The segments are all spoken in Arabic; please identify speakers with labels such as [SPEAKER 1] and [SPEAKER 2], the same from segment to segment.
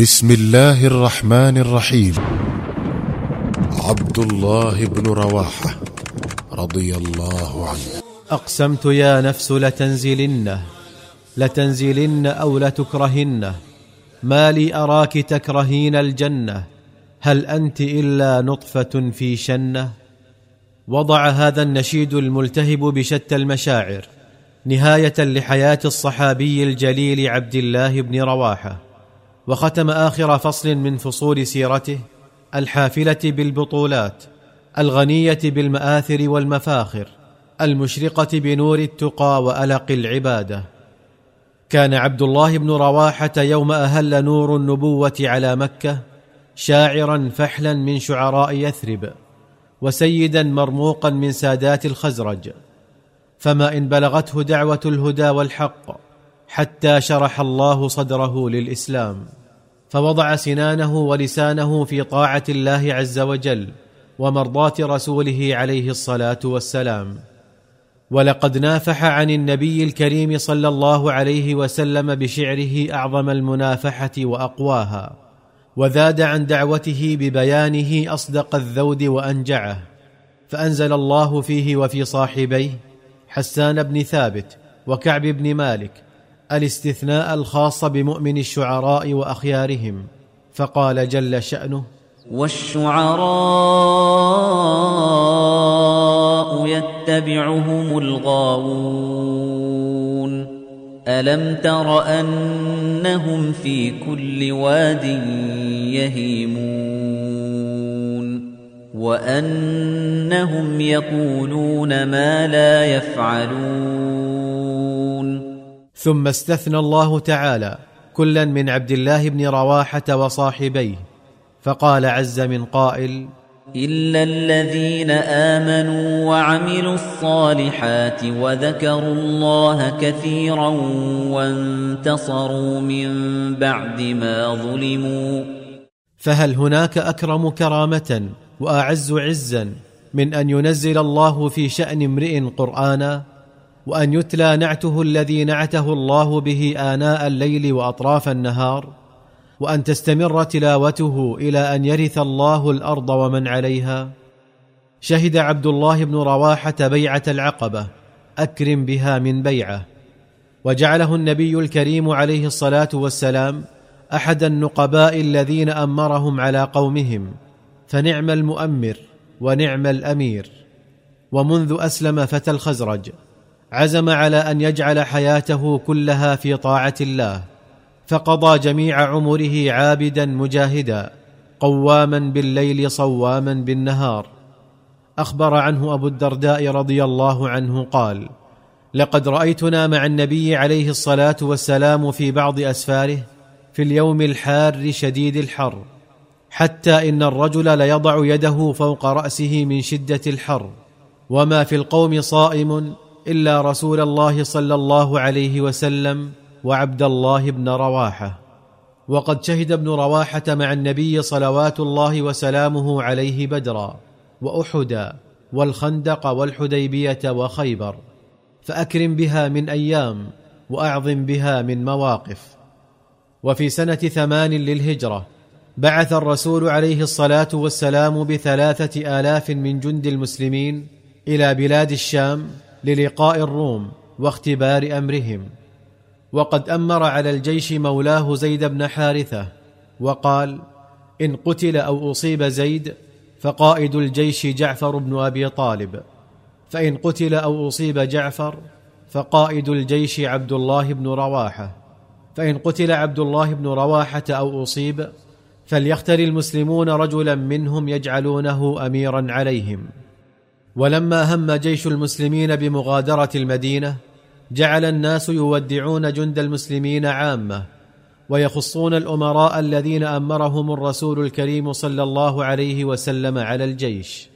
[SPEAKER 1] بسم الله الرحمن الرحيم عبد الله بن رواحه رضي الله عنه
[SPEAKER 2] أقسمت يا نفس لتنزلنه لتنزلن أو لتكرهنه ما لي أراك تكرهين الجنة؟ هل أنت إلا نطفة في شنة؟ وضع هذا النشيد الملتهب بشتى المشاعر نهاية لحياة الصحابي الجليل عبد الله بن رواحة. وختم آخر فصل من فصول سيرته الحافلة بالبطولات الغنية بالمآثر والمفاخر المشرقة بنور التقى وألق العبادة. كان عبد الله بن رواحة يوم أهل نور النبوة على مكة شاعرا فحلا من شعراء يثرب وسيدا مرموقا من سادات الخزرج. فما إن بلغته دعوة الهدى والحق حتى شرح الله صدره للإسلام. فوضع سنانه ولسانه في طاعة الله عز وجل ومرضاة رسوله عليه الصلاة والسلام. ولقد نافح عن النبي الكريم صلى الله عليه وسلم بشعره أعظم المنافحة وأقواها وذاد عن دعوته ببيانه أصدق الذود وأنجعه. فأنزل الله فيه وفي صاحبيه حسان بن ثابت وكعب بن مالك الاستثناء الخاص بمؤمن الشعراء وأخيارهم فقال جل شأنه
[SPEAKER 3] والشعراء يتبعهم الغاوون ألم تر أنهم في كل واد يهيمون؟ وأنهم يقولون ما لا يفعلون.
[SPEAKER 2] ثم استثنى الله تعالى كلا من عبد الله بن رواحة وصاحبيه فقال عز من قائل
[SPEAKER 3] إلا الذين آمنوا وعملوا الصالحات وذكروا الله كثيرا وانتصروا من بعد ما ظلموا.
[SPEAKER 2] فهل هناك أكرم كرامة وأعز عزا من أن ينزل الله في شأن امرئ قرانا؟ وأن يتلى نعته الذي نعته الله به آناء الليل وأطراف النهار وأن تستمر تلاوته إلى أن يرث الله الأرض ومن عليها. شهد عبد الله بن رواحة بيعة العقبة أكرم بها من بيعة. وجعله النبي الكريم عليه الصلاة والسلام أحد النقباء الذين أمرهم على قومهم فنعم المؤمر ونعم الأمير. ومنذ أسلم فتى الخزرج. عزم على أن يجعل حياته كلها في طاعة الله فقضى جميع عمره عابدا مجاهدا قواما بالليل صواما بالنهار. أخبر عنه أبو الدرداء رضي الله عنه قال لقد رايتنا مع النبي عليه الصلاة والسلام في بعض أسفاره في اليوم الحار شديد الحر حتى إن الرجل ليضع يده فوق رأسه من شدة الحر وما في القوم صائم إلا رسول الله صلى الله عليه وسلم وعبد الله بن رواحة. وقد شهد ابن رواحة مع النبي صلوات الله وسلامه عليه بدرا واحدا والخندق والحديبية وخيبر. فأكرم بها من أيام وأعظم بها من مواقف. وفي سنة ثمان للهجرة بعث الرسول عليه الصلاة والسلام بثلاثة آلاف من جند المسلمين إلى بلاد الشام للقاء الروم واختبار أمرهم. وقد أمر على الجيش مولاه زيد بن حارثة وقال إن قتل أو أصيب زيد فقائد الجيش جعفر بن أبي طالب فإن قتل أو أصيب جعفر فقائد الجيش عبد الله بن رواحة فإن قتل عبد الله بن رواحة أو أصيب فليختر المسلمون رجلا منهم يجعلونه اميرا عليهم. ولما هم جيش المسلمين بمغادرة المدينة جعل الناس يودعون جند المسلمين عامة ويخصون الأمراء الذين أمرهم الرسول الكريم صلى الله عليه وسلم على الجيش.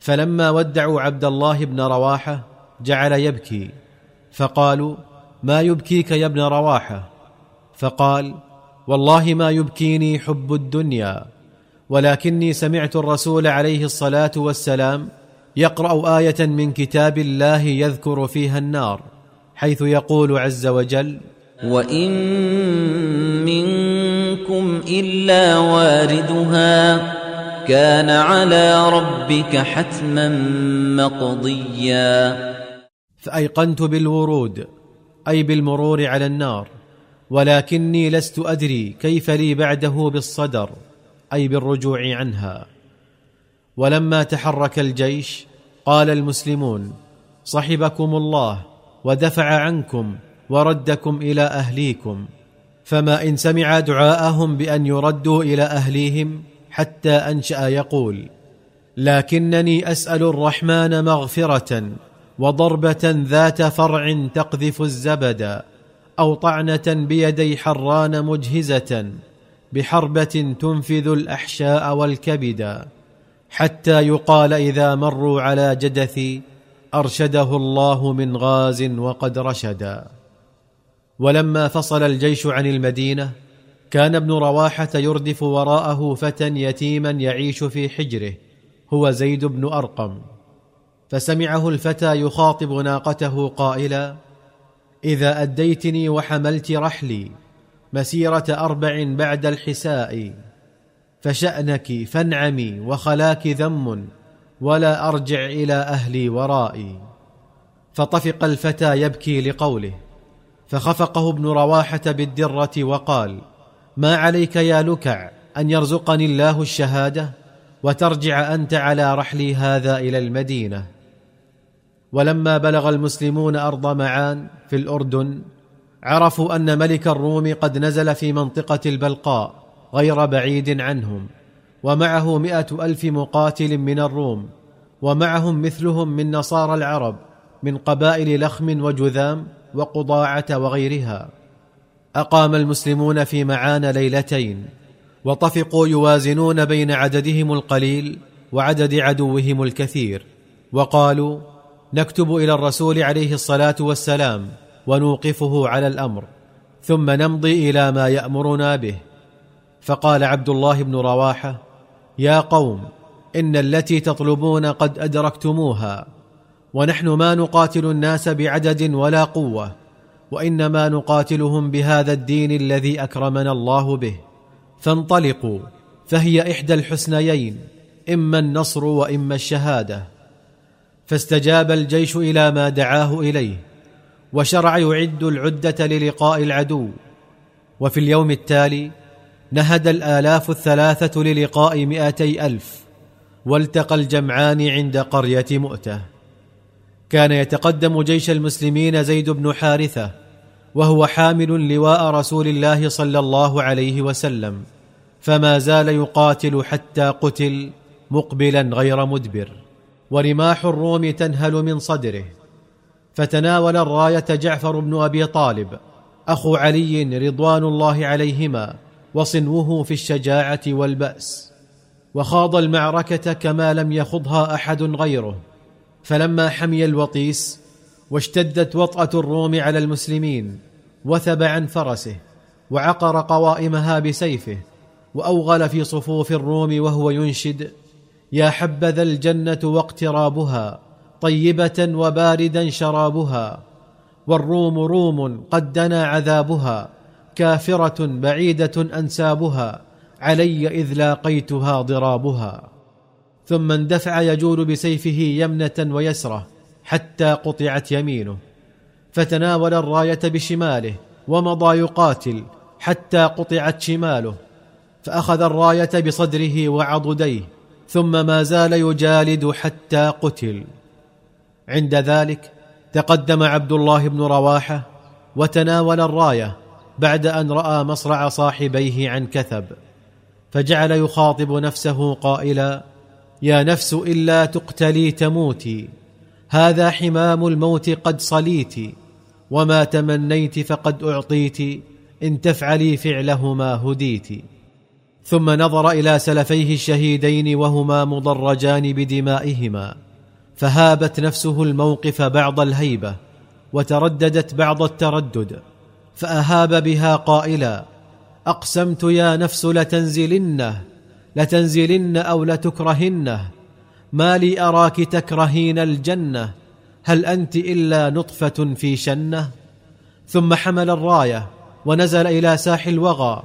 [SPEAKER 2] فلما ودعوا عبد الله بن رواحة جعل يبكي. فقالوا ما يبكيك يا ابن رواحة؟ فقال والله ما يبكيني حب الدنيا ولكني سمعت الرسول عليه الصلاة والسلام يقرأ آية من كتاب الله يذكر فيها النار حيث يقول عز وجل
[SPEAKER 3] وإن من منكم إلا واردها كان على ربك حتما مقضيا.
[SPEAKER 2] فأيقنت بالورود أي بالمرور على النار ولكني لست أدري كيف لي بعده بالصدر أي بالرجوع عنها. ولما تحرك الجيش قال المسلمون صحبكم الله ودفع عنكم وردكم إلى أهليكم فما إن سمع دعاءهم بأن يردوا إلى أهليهم حتى أنشأ يقول لكنني أسأل الرحمن مغفرة وضربة ذات فرع تقذف الزبد أو طعنة بيدي حران مجهزة بحربة تنفذ الأحشاء والكبد. حتى يقال إذا مروا على جدثي أرشده الله من غاز وقد رشدا ولما فصل الجيش عن المدينة كان ابن رواحة يردف وراءه فتى يتيما يعيش في حجره هو زيد بن أرقم. فسمعه الفتى يخاطب ناقته قائلا إذا أديتني وحملت رحلي مسيرة أربع بعد الحساء. فشأنك فانعمي وخلاك ذم ولا أرجع إلى أهلي ورائي. فطفق الفتى يبكي لقوله فخفقه ابن رواحة بالدرة وقال ما عليك يا لكع أن يرزقني الله الشهادة وترجع أنت على رحلي هذا إلى المدينة؟ ولما بلغ المسلمون أرض معان في الأردن عرفوا أن ملك الروم قد نزل في منطقة البلقاء غير بعيد عنهم ومعه مائه ألف مقاتل من الروم ومعهم مثلهم من نصارى العرب من قبائل لخم وجذام وقضاعة وغيرها. أقام المسلمون في معان ليلتين وطفقوا يوازنون بين عددهم القليل وعدد عدوهم الكثير وقالوا نكتب إلى الرسول عليه الصلاة والسلام ونوقفه على الأمر ثم نمضي إلى ما يأمرنا به. فقال عبد الله بن رواحة يا قوم إن التي تطلبون قد أدركتموها ونحن ما نقاتل الناس بعدد ولا قوة وإنما نقاتلهم بهذا الدين الذي أكرمنا الله به. فانطلقوا فهي إحدى الحسنيين إما النصر وإما الشهادة. فاستجاب الجيش إلى ما دعاه إليه وشرع يعد العدة للقاء العدو. وفي اليوم التالي نهد الآلاف الثلاثة للقاء مائتي ألف والتقى الجمعان عند قرية مؤتة. كان يتقدم جيش المسلمين زيد بن حارثة وهو حامل لواء رسول الله صلى الله عليه وسلم فما زال يقاتل حتى قتل مقبلا غير مدبر. ورماح الروم تنهل من صدره. فتناول الراية جعفر بن أبي طالب أخو علي رضوان الله عليهما وصنوه في الشجاعة والبأس وخاض المعركة كما لم يخضها أحد غيره. فلما حمي الوطيس واشتدت وطأة الروم على المسلمين وثب عن فرسه وعقر قوائمها بسيفه وأوغل في صفوف الروم وهو ينشد يا حبذا الجنة واقترابها طيبة وباردا شرابها والروم روم قد دنا عذابها. كافرة بعيدة أنسابها علي إذ لاقيتها ضرابها. ثم اندفع يجول بسيفه يمنة ويسرة حتى قطعت يمينه. فتناول الراية بشماله ومضى يقاتل حتى قطعت شماله. فأخذ الراية بصدره وعضديه ثم ما زال يجالد حتى قتل. عند ذلك تقدم عبد الله بن رواحة وتناول الراية بعد أن رأى مصرع صاحبيه عن كثب فجعل يخاطب نفسه قائلا يا نفس إلا تقتلي تموتي هذا حمام الموت قد صليت وما تمنيت فقد أعطيت إن تفعلي فعلهما هديت. ثم نظر إلى سلفيه الشهيدين وهما مضرجان بدمائهما فهابت نفسه الموقف بعض الهيبة وترددت بعض التردد. فأهاب بها قائلا أقسمت يا نفس لتنزلنه لتنزلن أو لتكرهنه. ما لي أراك تكرهين الجنة هل أنت إلا نطفة في شنة؟ ثم حمل الراية ونزل إلى ساح الوغى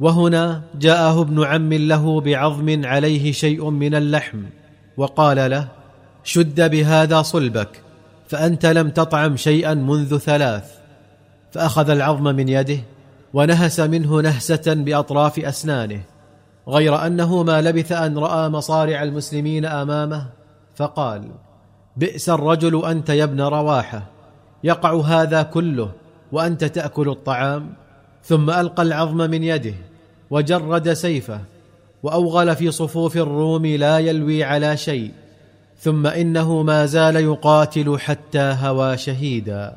[SPEAKER 2] وهنا جاءه ابن عم له بعظم عليه شيء من اللحم وقال له شد بهذا صلبك فأنت لم تطعم شيئا منذ ثلاث. فأخذ العظم من يده ونهس منه نهسة بأطراف أسنانه غير أنه ما لبث أن رأى مصارع المسلمين أمامه فقال بئس الرجل أنت يا ابن رواحة يقع هذا كله وأنت تأكل الطعام. ثم ألقى العظم من يده وجرد سيفه وأوغل في صفوف الروم لا يلوي على شيء ثم إنه ما زال يقاتل حتى هوى شهيدا.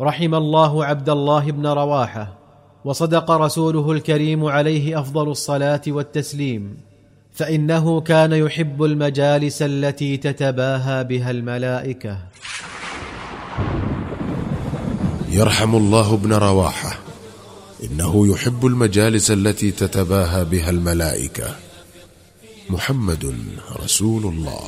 [SPEAKER 2] رحم الله عبد الله بن رواحة وصدق رسوله الكريم عليه أفضل الصلاة والتسليم فإنه كان يحب المجالس التي تتباهى بها الملائكة.
[SPEAKER 1] يرحم الله ابن رواحة إنه يحب المجالس التي تتباهى بها الملائكة. محمد رسول الله.